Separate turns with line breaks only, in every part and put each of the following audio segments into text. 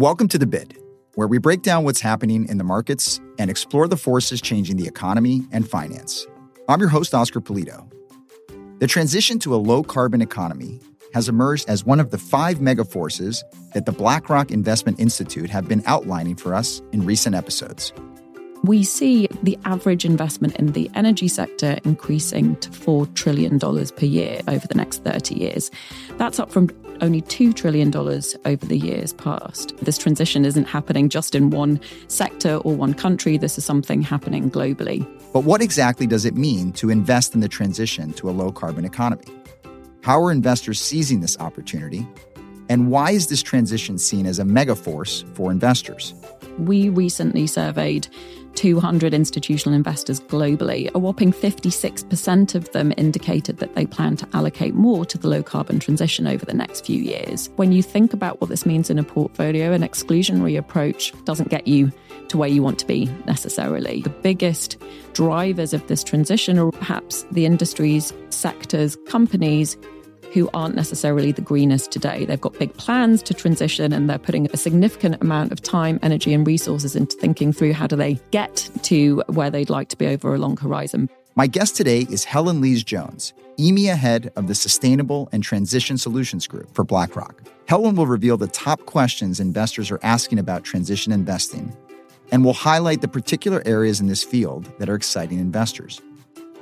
Welcome to The Bid, where we break down what's happening in the markets and explore the forces changing the economy and finance. I'm your host, Oscar Pulido. The transition to a low carbon economy has emerged as one of the five mega forces that the BlackRock Investment Institute have been outlining for us in recent episodes.
We see the average investment in the energy sector increasing to $4 trillion per year over the next 30 years. That's up from only $2 trillion over the years past. This transition isn't happening just in one sector or one country, this is something happening globally.
But what exactly does it mean to invest in the transition to a low carbon economy? How are investors seizing this opportunity? And why is this transition seen as a megaforce for investors?
We recently surveyed 200 institutional investors globally. A whopping 56% of them indicated that they plan to allocate more to the low carbon transition over the next few years. When you think about what this means in a portfolio, an exclusionary approach doesn't get you to where you want to be necessarily. The biggest drivers of this transition are perhaps the industries, sectors, companies who aren't necessarily the greenest today. They've got big plans to transition and they're putting a significant amount of time, energy, and resources into thinking through how do they get to where they'd like to be over a long horizon.
My guest today is Helen Lees Jones, EMEA head of the Sustainable and Transition Solutions Group for BlackRock. Helen will reveal the top questions investors are asking about transition investing and will highlight the particular areas in this field that are exciting investors.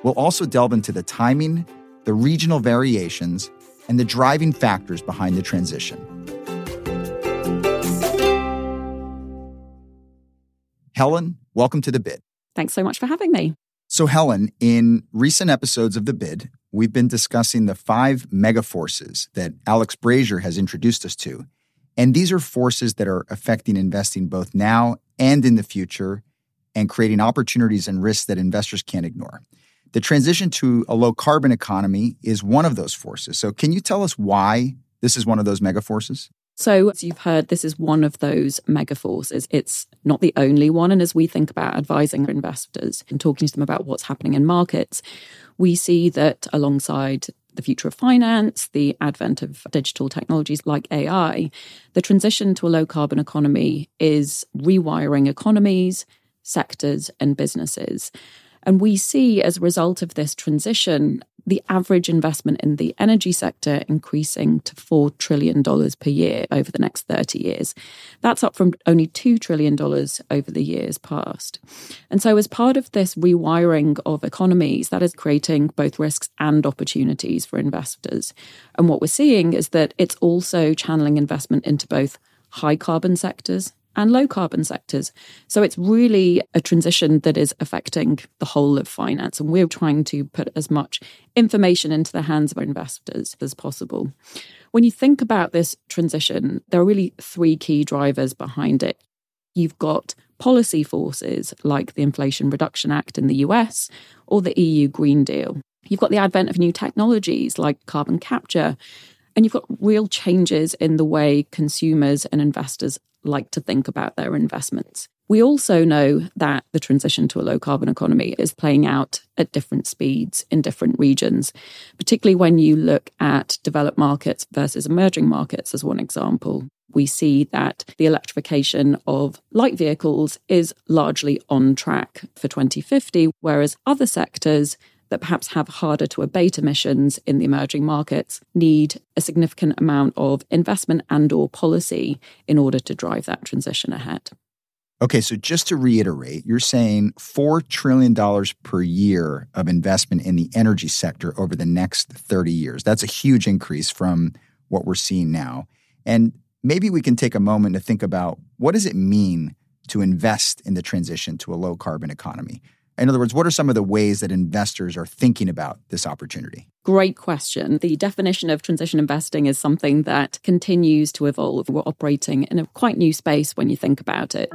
We'll also delve into the timing, the regional variations, and the driving factors behind the transition. Helen, welcome to the bid.
Thanks so much for having me.
So, Helen, in recent episodes of the bid, we've been discussing the five mega forces that Alex Brazier has introduced us to. And these are forces that are affecting investing both now and in the future and creating opportunities and risks that investors can't ignore. The transition to a low carbon economy is one of those forces. So, can you tell us why this is one of those mega forces?
So, as you've heard, this is one of those mega forces. It's not the only one. And as we think about advising investors and talking to them about what's happening in markets, we see that alongside the future of finance, the advent of digital technologies like AI, the transition to a low carbon economy is rewiring economies, sectors, and businesses. And we see as a result of this transition, the average investment in the energy sector increasing to $4 trillion per year over the next 30 years. That's up from only $2 trillion over the years past. And so, as part of this rewiring of economies, that is creating both risks and opportunities for investors. And what we're seeing is that it's also channeling investment into both high carbon sectors and low carbon sectors. So it's really a transition that is affecting the whole of finance. And we're trying to put as much information into the hands of our investors as possible. When you think about this transition, there are really three key drivers behind it. You've got policy forces like the Inflation Reduction Act in the US or the EU Green Deal. You've got the advent of new technologies like carbon capture. And you've got real changes in the way consumers and investors like to think about their investments. We also know that the transition to a low carbon economy is playing out at different speeds in different regions, particularly when you look at developed markets versus emerging markets, as one example. We see that the electrification of light vehicles is largely on track for 2050, whereas other sectors that perhaps have harder to abate emissions in the emerging markets need a significant amount of investment and or policy in order to drive that transition ahead.
Okay, so just to reiterate, you're saying $4 trillion per year of investment in the energy sector over the next 30 years. That's a huge increase from what we're seeing now. And maybe we can take a moment to think about what does it mean to invest in the transition to a low carbon economy? In other words, what are some of the ways that investors are thinking about this opportunity?
Great question. The definition of transition investing is something that continues to evolve. We're operating in a quite new space when you think about it.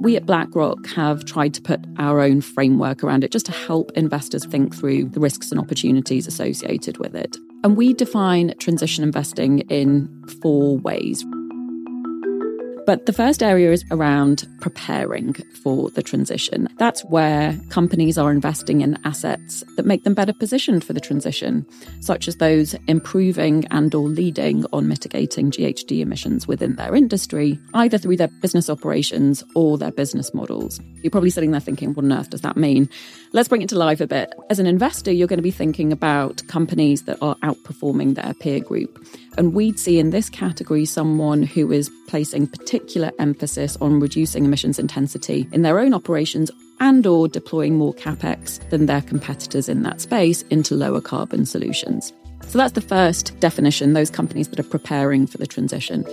We at BlackRock have tried to put our own framework around it just to help investors think through the risks and opportunities associated with it. And we define transition investing in four ways. But the first area is around preparing for the transition. That's where companies are investing in assets that make them better positioned for the transition, such as those improving and or leading on mitigating GHG emissions within their industry, either through their business operations or their business models. You're probably sitting there thinking, what on earth does that mean? Let's bring it to life a bit. As an investor, you're going to be thinking about companies that are outperforming their peer group. And we'd see in this category someone who is placing particular emphasis on reducing emissions intensity in their own operations and or deploying more capex than their competitors in that space into lower carbon solutions. So that's the first definition, those companies that are preparing for the transition.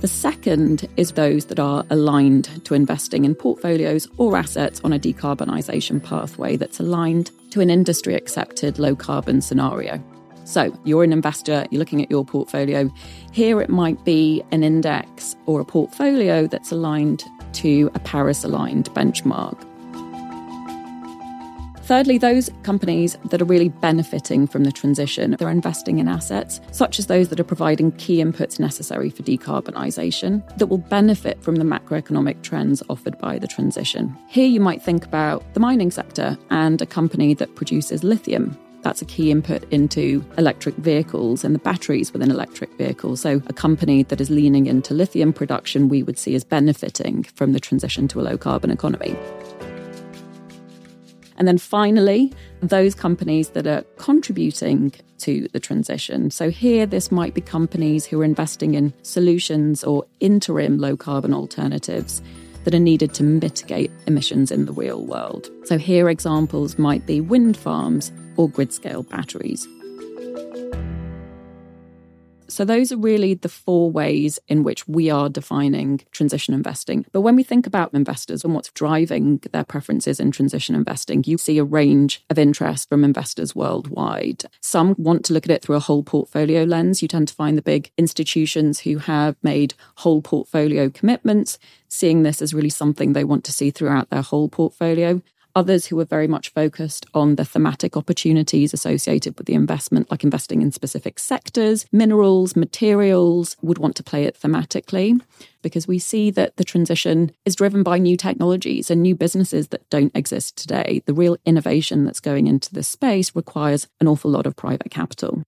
The second is those that are aligned to investing in portfolios or assets on a decarbonisation pathway that's aligned to an industry accepted low carbon scenario. So, you're an investor, you're looking at your portfolio. Here it might be an index or a portfolio that's aligned to a Paris aligned benchmark. Thirdly, those companies that are really benefiting from the transition, they're investing in assets such as those that are providing key inputs necessary for decarbonisation that will benefit from the macroeconomic trends offered by the transition. Here you might think about the mining sector and a company that produces lithium that's a key input into electric vehicles and the batteries within electric vehicles. So, a company that is leaning into lithium production, we would see as benefiting from the transition to a low carbon economy. And then finally, those companies that are contributing to the transition. So here, this might be companies who are investing in solutions or interim low carbon alternatives that are needed to mitigate emissions in the real world. So here, examples might be wind farms or grid scale batteries. So, those are really the four ways in which we are defining transition investing. But when we think about investors and what's driving their preferences in transition investing, you see a range of interest from investors worldwide. Some want to look at it through a whole portfolio lens. You tend to find the big institutions who have made whole portfolio commitments, seeing this as really something they want to see throughout their whole portfolio others who are very much focused on the thematic opportunities associated with the investment, like investing in specific sectors, minerals, materials, would want to play it thematically because we see that the transition is driven by new technologies and new businesses that don't exist today. The real innovation that's going into this space requires an awful lot of private capital.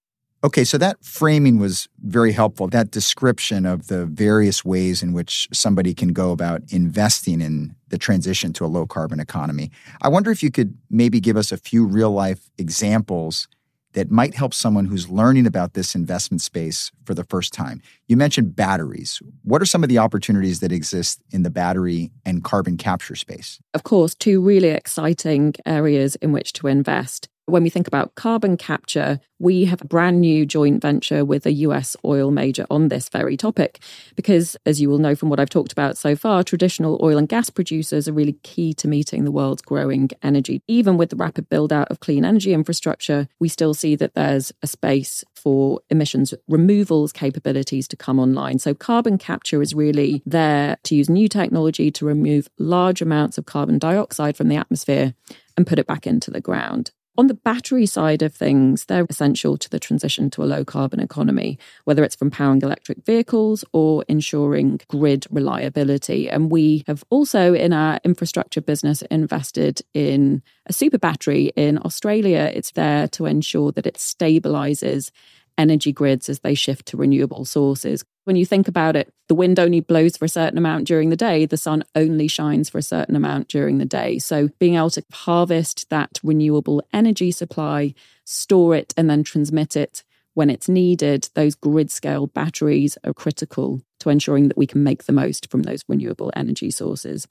Okay, so that framing was very helpful. That description of the various ways in which somebody can go about investing in the transition to a low carbon economy. I wonder if you could maybe give us a few real life examples that might help someone who's learning about this investment space for the first time. You mentioned batteries. What are some of the opportunities that exist in the battery and carbon capture space?
Of course, two really exciting areas in which to invest. When we think about carbon capture, we have a brand new joint venture with a US oil major on this very topic. Because, as you will know from what I've talked about so far, traditional oil and gas producers are really key to meeting the world's growing energy. Even with the rapid build out of clean energy infrastructure, we still see that there's a space for emissions removals capabilities to come online. So, carbon capture is really there to use new technology to remove large amounts of carbon dioxide from the atmosphere and put it back into the ground. On the battery side of things, they're essential to the transition to a low carbon economy, whether it's from powering electric vehicles or ensuring grid reliability. And we have also, in our infrastructure business, invested in a super battery in Australia. It's there to ensure that it stabilizes energy grids as they shift to renewable sources. When you think about it, the wind only blows for a certain amount during the day, the sun only shines for a certain amount during the day. So, being able to harvest that renewable energy supply, store it, and then transmit it when it's needed, those grid scale batteries are critical to ensuring that we can make the most from those renewable energy sources.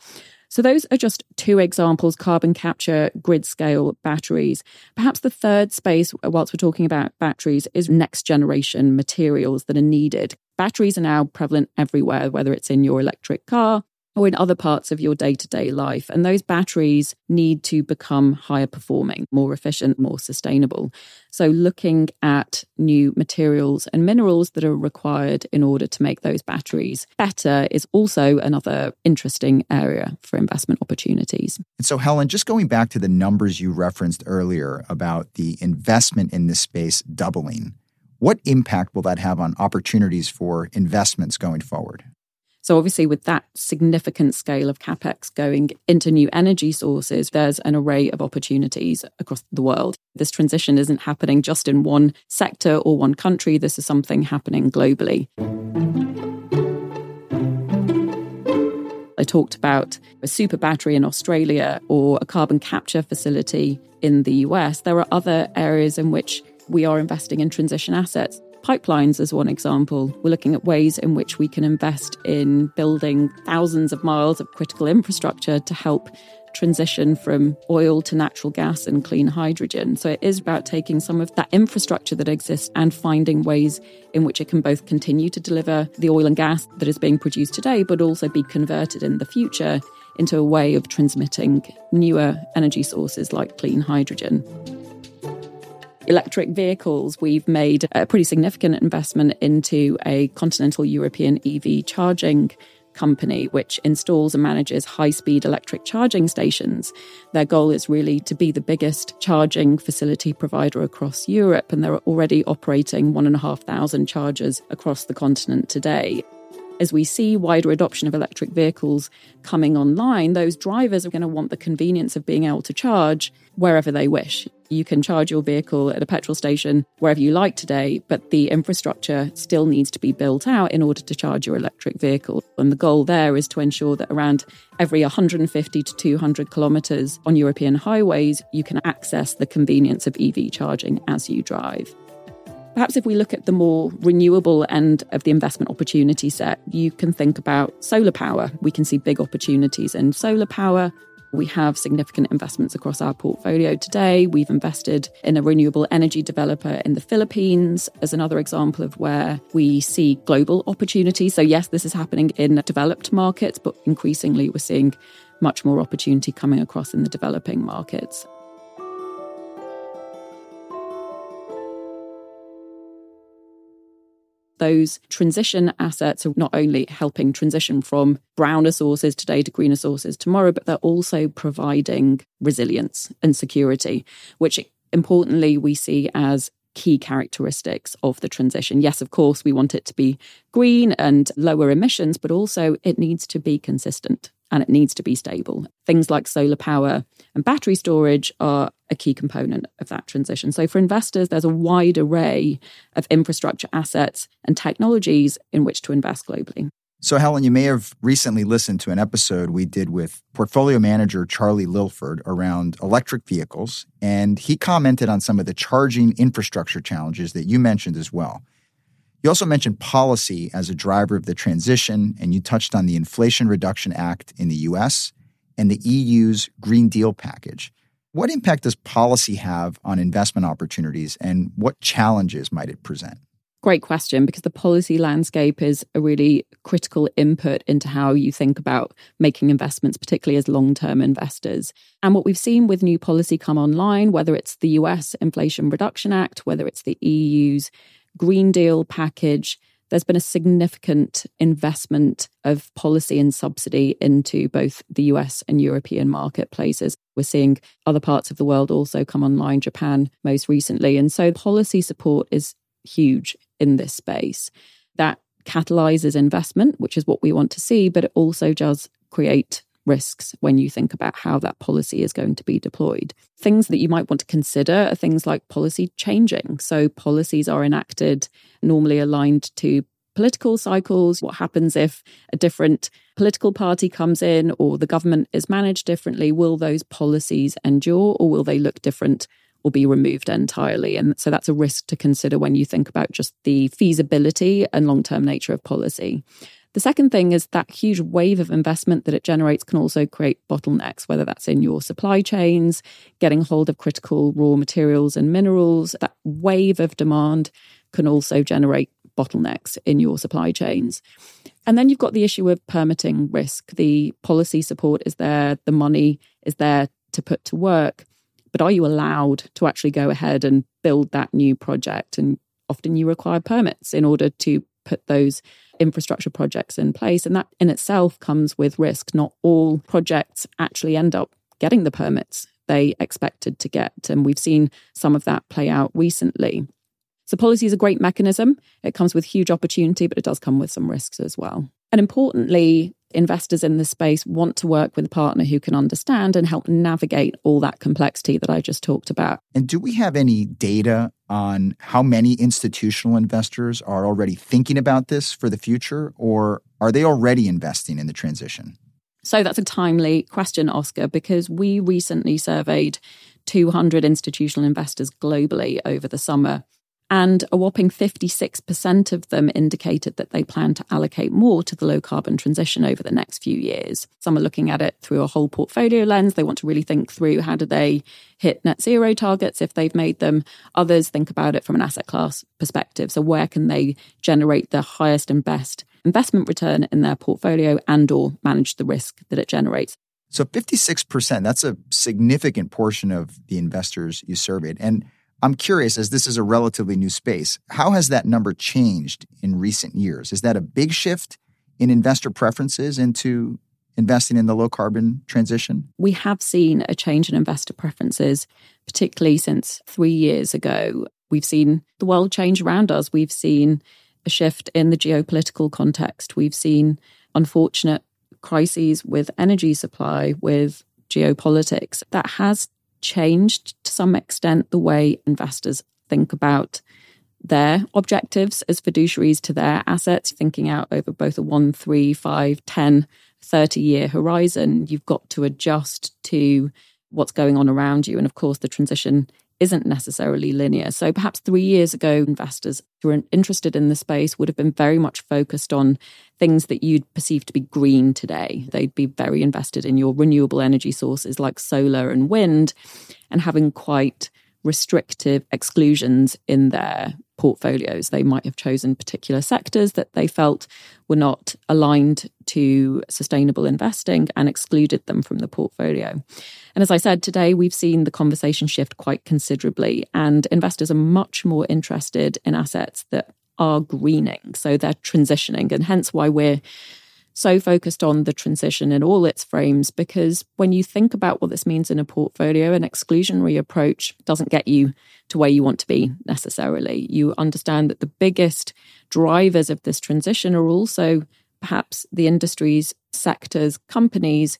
So, those are just two examples carbon capture, grid scale batteries. Perhaps the third space, whilst we're talking about batteries, is next generation materials that are needed. Batteries are now prevalent everywhere, whether it's in your electric car, or in other parts of your day to day life. And those batteries need to become higher performing, more efficient, more sustainable. So, looking at new materials and minerals that are required in order to make those batteries better is also another interesting area for investment opportunities.
And so, Helen, just going back to the numbers you referenced earlier about the investment in this space doubling, what impact will that have on opportunities for investments going forward?
So, obviously, with that significant scale of capex going into new energy sources, there's an array of opportunities across the world. This transition isn't happening just in one sector or one country, this is something happening globally. I talked about a super battery in Australia or a carbon capture facility in the US. There are other areas in which we are investing in transition assets. Pipelines, as one example, we're looking at ways in which we can invest in building thousands of miles of critical infrastructure to help transition from oil to natural gas and clean hydrogen. So it is about taking some of that infrastructure that exists and finding ways in which it can both continue to deliver the oil and gas that is being produced today, but also be converted in the future into a way of transmitting newer energy sources like clean hydrogen electric vehicles, we've made a pretty significant investment into a continental European EV charging company which installs and manages high speed electric charging stations. Their goal is really to be the biggest charging facility provider across Europe, and they're already operating 1,500 chargers across the continent today. As we see wider adoption of electric vehicles coming online, those drivers are going to want the convenience of being able to charge wherever they wish. You can charge your vehicle at a petrol station wherever you like today, but the infrastructure still needs to be built out in order to charge your electric vehicle. And the goal there is to ensure that around every 150 to 200 kilometres on European highways, you can access the convenience of EV charging as you drive. Perhaps if we look at the more renewable end of the investment opportunity set, you can think about solar power. We can see big opportunities in solar power. We have significant investments across our portfolio today. We've invested in a renewable energy developer in the Philippines as another example of where we see global opportunities. So, yes, this is happening in developed markets, but increasingly we're seeing much more opportunity coming across in the developing markets. Those transition assets are not only helping transition from browner sources today to greener sources tomorrow, but they're also providing resilience and security, which importantly we see as key characteristics of the transition. Yes, of course, we want it to be green and lower emissions, but also it needs to be consistent and it needs to be stable. Things like solar power and battery storage are a key component of that transition. So, for investors, there's a wide array of infrastructure assets and technologies in which to invest globally.
So, Helen, you may have recently listened to an episode we did with portfolio manager Charlie Lilford around electric vehicles, and he commented on some of the charging infrastructure challenges that you mentioned as well. You also mentioned policy as a driver of the transition, and you touched on the Inflation Reduction Act in the US and the EU's Green Deal package. What impact does policy have on investment opportunities, and what challenges might it present?
Great question, because the policy landscape is a really critical input into how you think about making investments, particularly as long term investors. And what we've seen with new policy come online, whether it's the US Inflation Reduction Act, whether it's the EU's Green Deal package, there's been a significant investment of policy and subsidy into both the US and European marketplaces. We're seeing other parts of the world also come online, Japan most recently. And so policy support is huge in this space. That catalyzes investment, which is what we want to see, but it also does create risks when you think about how that policy is going to be deployed. Things that you might want to consider are things like policy changing. So, policies are enacted normally aligned to political cycles. What happens if a different political party comes in or the government is managed differently? Will those policies endure or will they look different or be removed entirely? And so that's a risk to consider when you think about just the feasibility and long term nature of policy. The second thing is that huge wave of investment that it generates can also create bottlenecks, whether that's in your supply chains, getting hold of critical raw materials and minerals. That wave of demand can also generate bottlenecks in your supply chains. And then you've got the issue of permitting risk. The policy support is there, the money is there to put to work. But are you allowed to actually go ahead and build that new project? And often you require permits in order to put those infrastructure projects in place. And that in itself comes with risk. Not all projects actually end up getting the permits they expected to get. And we've seen some of that play out recently. So, policy is a great mechanism. It comes with huge opportunity, but it does come with some risks as well. And importantly, investors in this space want to work with a partner who can understand and help navigate all that complexity that I just talked about.
And do we have any data on how many institutional investors are already thinking about this for the future, or are they already investing in the transition?
So that's a timely question, Oscar, because we recently surveyed 200 institutional investors globally over the summer. And a whopping 56% of them indicated that they plan to allocate more to the low carbon transition over the next few years. Some are looking at it through a whole portfolio lens. They want to really think through how do they hit net zero targets if they've made them. Others think about it from an asset class perspective. So where can they generate the highest and best investment return in their portfolio and or manage the risk that it generates?
So 56%, that's a significant portion of the investors you surveyed. And I'm curious, as this is a relatively new space, how has that number changed in recent years? Is that a big shift in investor preferences into investing in the low carbon transition?
We have seen a change in investor preferences, particularly since three years ago. We've seen the world change around us. We've seen a shift in the geopolitical context. We've seen unfortunate crises with energy supply, with geopolitics. That has changed to some extent the way investors think about their objectives as fiduciaries to their assets, thinking out over both a one, three, five, 10, 30 year horizon. You've got to adjust to what's going on around you. And of course, the transition isn't necessarily linear. So perhaps three years ago, investors who were interested in the space would have been very much focused on things that you'd perceive to be green today. They'd be very invested in your renewable energy sources like solar and wind and having quite restrictive exclusions in their portfolios. They might have chosen particular sectors that they felt were not aligned to sustainable investing and excluded them from the portfolio. And as I said, today we've seen the conversation shift quite considerably, and investors are much more interested in assets that are greening. So they're transitioning, and hence why we're so focused on the transition in all its frames because when you think about what this means in a portfolio, an exclusionary approach doesn't get you to where you want to be necessarily. You understand that the biggest drivers of this transition are also perhaps the industries, sectors, companies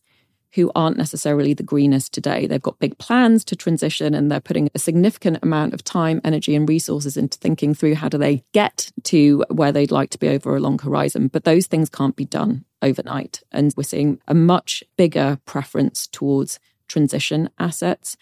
who aren't necessarily the greenest today. They've got big plans to transition and they're putting a significant amount of time, energy, and resources into thinking through how do they get to where they'd like to be over a long horizon. But those things can't be done overnight. And we're seeing a much bigger preference towards transition assets.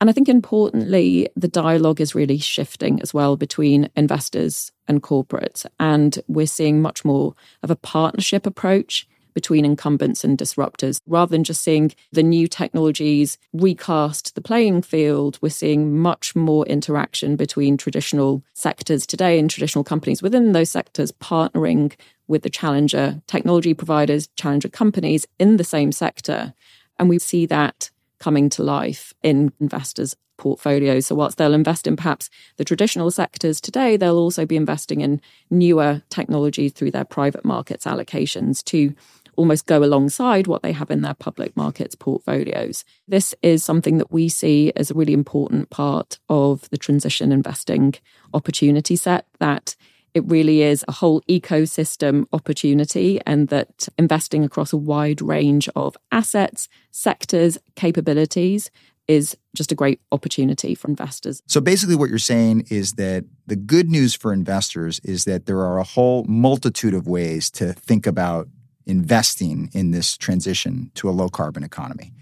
And I think importantly, the dialogue is really shifting as well between investors and corporates. And we're seeing much more of a partnership approach between incumbents and disruptors. Rather than just seeing the new technologies recast the playing field, we're seeing much more interaction between traditional sectors today and traditional companies within those sectors partnering with the challenger technology providers, challenger companies in the same sector. And we see that coming to life in investors' portfolios. So, whilst they'll invest in perhaps the traditional sectors today, they'll also be investing in newer technology through their private markets allocations to almost go alongside what they have in their public markets portfolios. This is something that we see as a really important part of the transition investing opportunity set that it really is a whole ecosystem opportunity, and that investing across a wide range of assets, sectors, capabilities is just a great opportunity for investors.
So basically, what you're saying is that the good news for investors is that there are a whole multitude of ways to think about investing in this transition to a low carbon economy.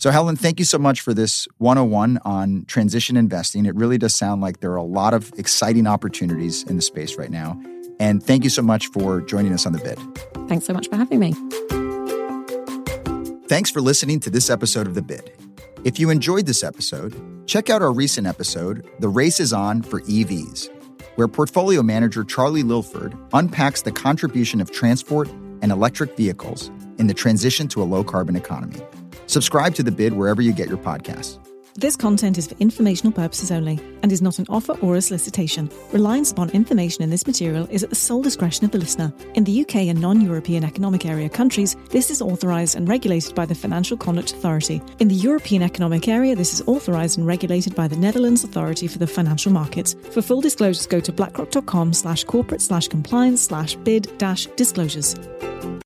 So, Helen, thank you so much for this 101 on transition investing. It really does sound like there are a lot of exciting opportunities in the space right now. And thank you so much for joining us on the bid.
Thanks so much for having me.
Thanks for listening to this episode of The Bid. If you enjoyed this episode, check out our recent episode, The Race is On for EVs, where portfolio manager Charlie Lilford unpacks the contribution of transport and electric vehicles in the transition to a low carbon economy. Subscribe to the bid wherever you get your podcasts.
This content is for informational purposes only and is not an offer or a solicitation. Reliance upon information in this material is at the sole discretion of the listener. In the UK and non European Economic Area countries, this is authorised and regulated by the Financial Conduct Authority. In the European Economic Area, this is authorised and regulated by the Netherlands Authority for the Financial Markets. For full disclosures, go to blackrock.com slash corporate slash compliance slash bid dash disclosures.